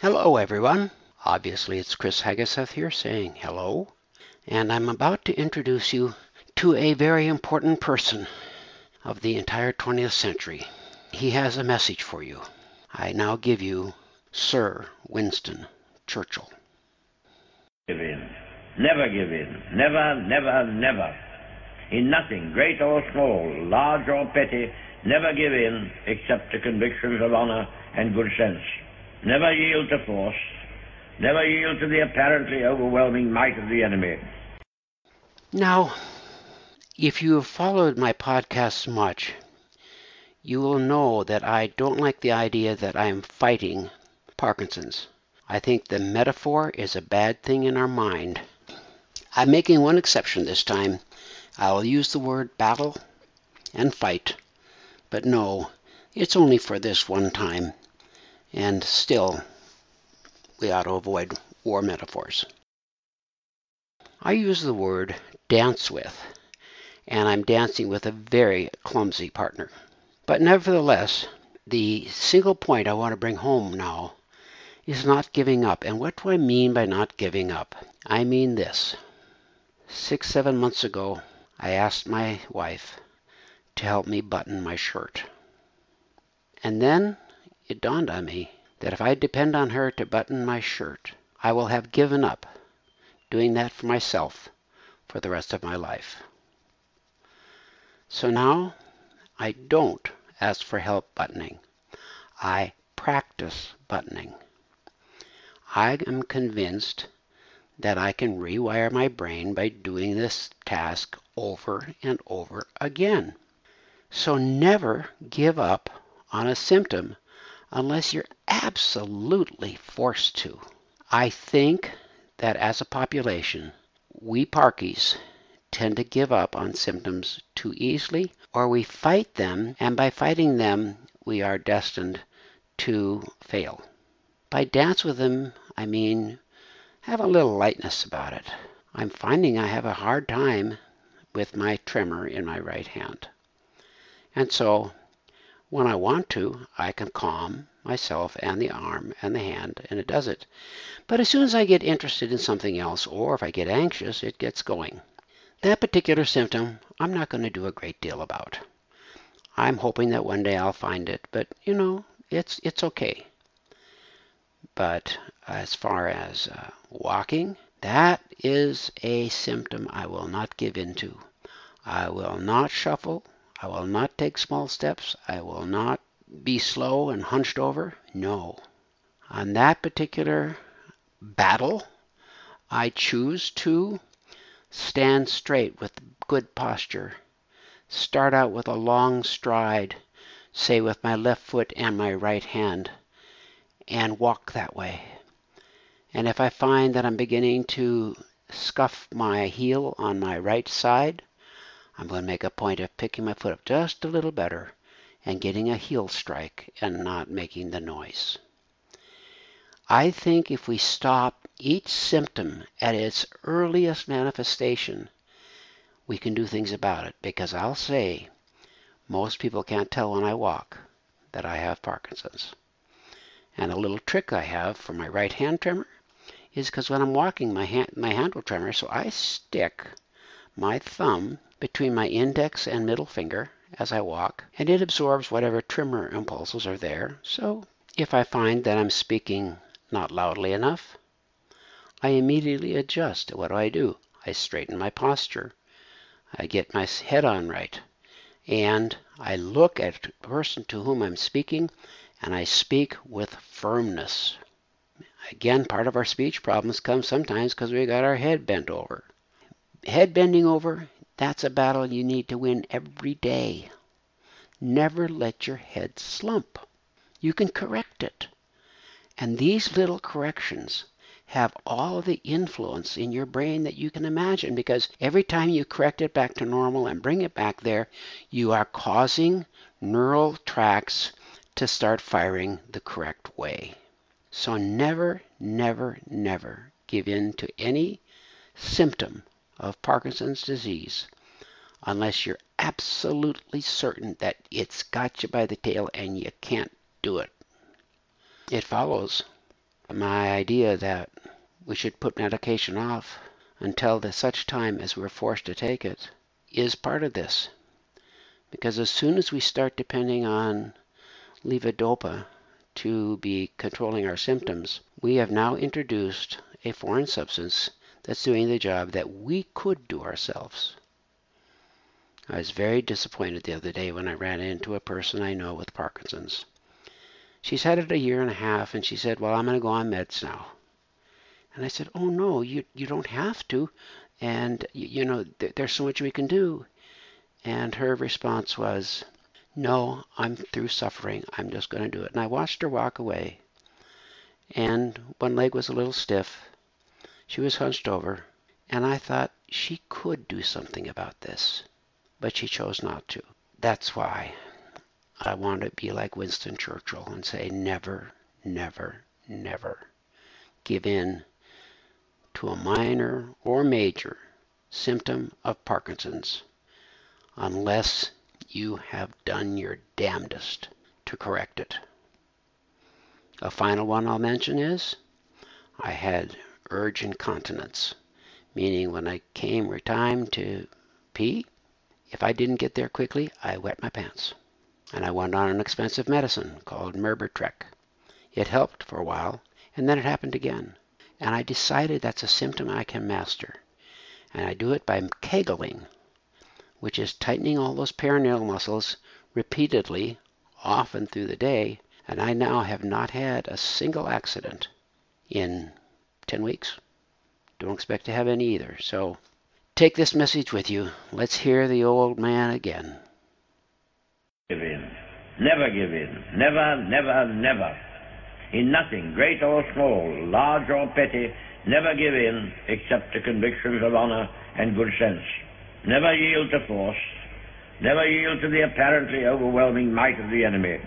Hello, everyone. Obviously, it's Chris Hagaseth here saying hello, and I'm about to introduce you to a very important person of the entire 20th century. He has a message for you. I now give you Sir Winston Churchill. Give in. Never give in. Never, never, never. In nothing, great or small, large or petty, never give in except to convictions of honor and good sense. Never yield to force. Never yield to the apparently overwhelming might of the enemy. Now, if you have followed my podcasts much, you will know that I don't like the idea that I am fighting Parkinson's. I think the metaphor is a bad thing in our mind. I'm making one exception this time. I will use the word battle and fight, but no, it's only for this one time. And still, we ought to avoid war metaphors. I use the word dance with, and I'm dancing with a very clumsy partner. But nevertheless, the single point I want to bring home now is not giving up. And what do I mean by not giving up? I mean this. Six, seven months ago, I asked my wife to help me button my shirt. And then it dawned on me that if I depend on her to button my shirt, I will have given up doing that for myself for the rest of my life. So now I don't ask for help buttoning. I practice buttoning. I am convinced that I can rewire my brain by doing this task over and over again. So never give up on a symptom unless you're absolutely forced to. I think that as a population, we Parkies tend to give up on symptoms too easily, or we fight them, and by fighting them, we are destined to fail. By dance with them, I mean have a little lightness about it. I'm finding I have a hard time with my tremor in my right hand. And so when I want to, I can calm myself and the arm and the hand, and it does it. But as soon as I get interested in something else, or if I get anxious, it gets going. That particular symptom, I'm not going to do a great deal about. I'm hoping that one day I'll find it, but you know, it's it's okay. But as far as uh, walking, that is a symptom I will not give in to. I will not shuffle. I will not take small steps. I will not be slow and hunched over. No. On that particular battle, I choose to stand straight with good posture. Start out with a long stride, say with my left foot and my right hand, and walk that way. And if I find that I'm beginning to scuff my heel on my right side, I'm going to make a point of picking my foot up just a little better and getting a heel strike and not making the noise. I think if we stop each symptom at its earliest manifestation, we can do things about it because I'll say most people can't tell when I walk that I have Parkinson's. And a little trick I have for my right hand tremor is because when I'm walking, my hand, my hand will tremor, so I stick my thumb between my index and middle finger as I walk, and it absorbs whatever tremor impulses are there. So if I find that I'm speaking not loudly enough, I immediately adjust. What do I do? I straighten my posture. I get my head on right. And I look at the person to whom I'm speaking and I speak with firmness. Again, part of our speech problems come sometimes because we got our head bent over. Head bending over that's a battle you need to win every day. Never let your head slump. You can correct it. And these little corrections have all the influence in your brain that you can imagine because every time you correct it back to normal and bring it back there, you are causing neural tracts to start firing the correct way. So never, never, never give in to any symptom of Parkinson's disease unless you're absolutely certain that it's got you by the tail and you can't do it. It follows My idea that we should put medication off until the such time as we're forced to take it is part of this. Because as soon as we start depending on levodopa to be controlling our symptoms, we have now introduced a foreign substance that's doing the job that we could do ourselves. I was very disappointed the other day when I ran into a person I know with Parkinson's. She's had it a year and a half, and she said, Well, I'm going to go on meds now. And I said, Oh, no, you, you don't have to. And, you, you know, th- there's so much we can do. And her response was, No, I'm through suffering. I'm just going to do it. And I watched her walk away. And one leg was a little stiff. She was hunched over. And I thought she could do something about this. But she chose not to. That's why I want to be like Winston Churchill and say never, never, never give in to a minor or major symptom of Parkinson's unless you have done your damnedest to correct it. A final one I'll mention is I had urge incontinence, meaning when I came or time to pee, if I didn't get there quickly, I wet my pants. And I went on an expensive medicine called Myrbetriq. It helped for a while, and then it happened again. And I decided that's a symptom I can master. And I do it by kegling, which is tightening all those perineal muscles repeatedly, often through the day. And I now have not had a single accident in 10 weeks. Don't expect to have any either. So take this message with you. Let's hear the old man again. Give in. Never give in. Never, never, never. In nothing, great or small, large or petty, never give in except to convictions of honor and good sense. Never yield to force. Never yield to the apparently overwhelming might of the enemy.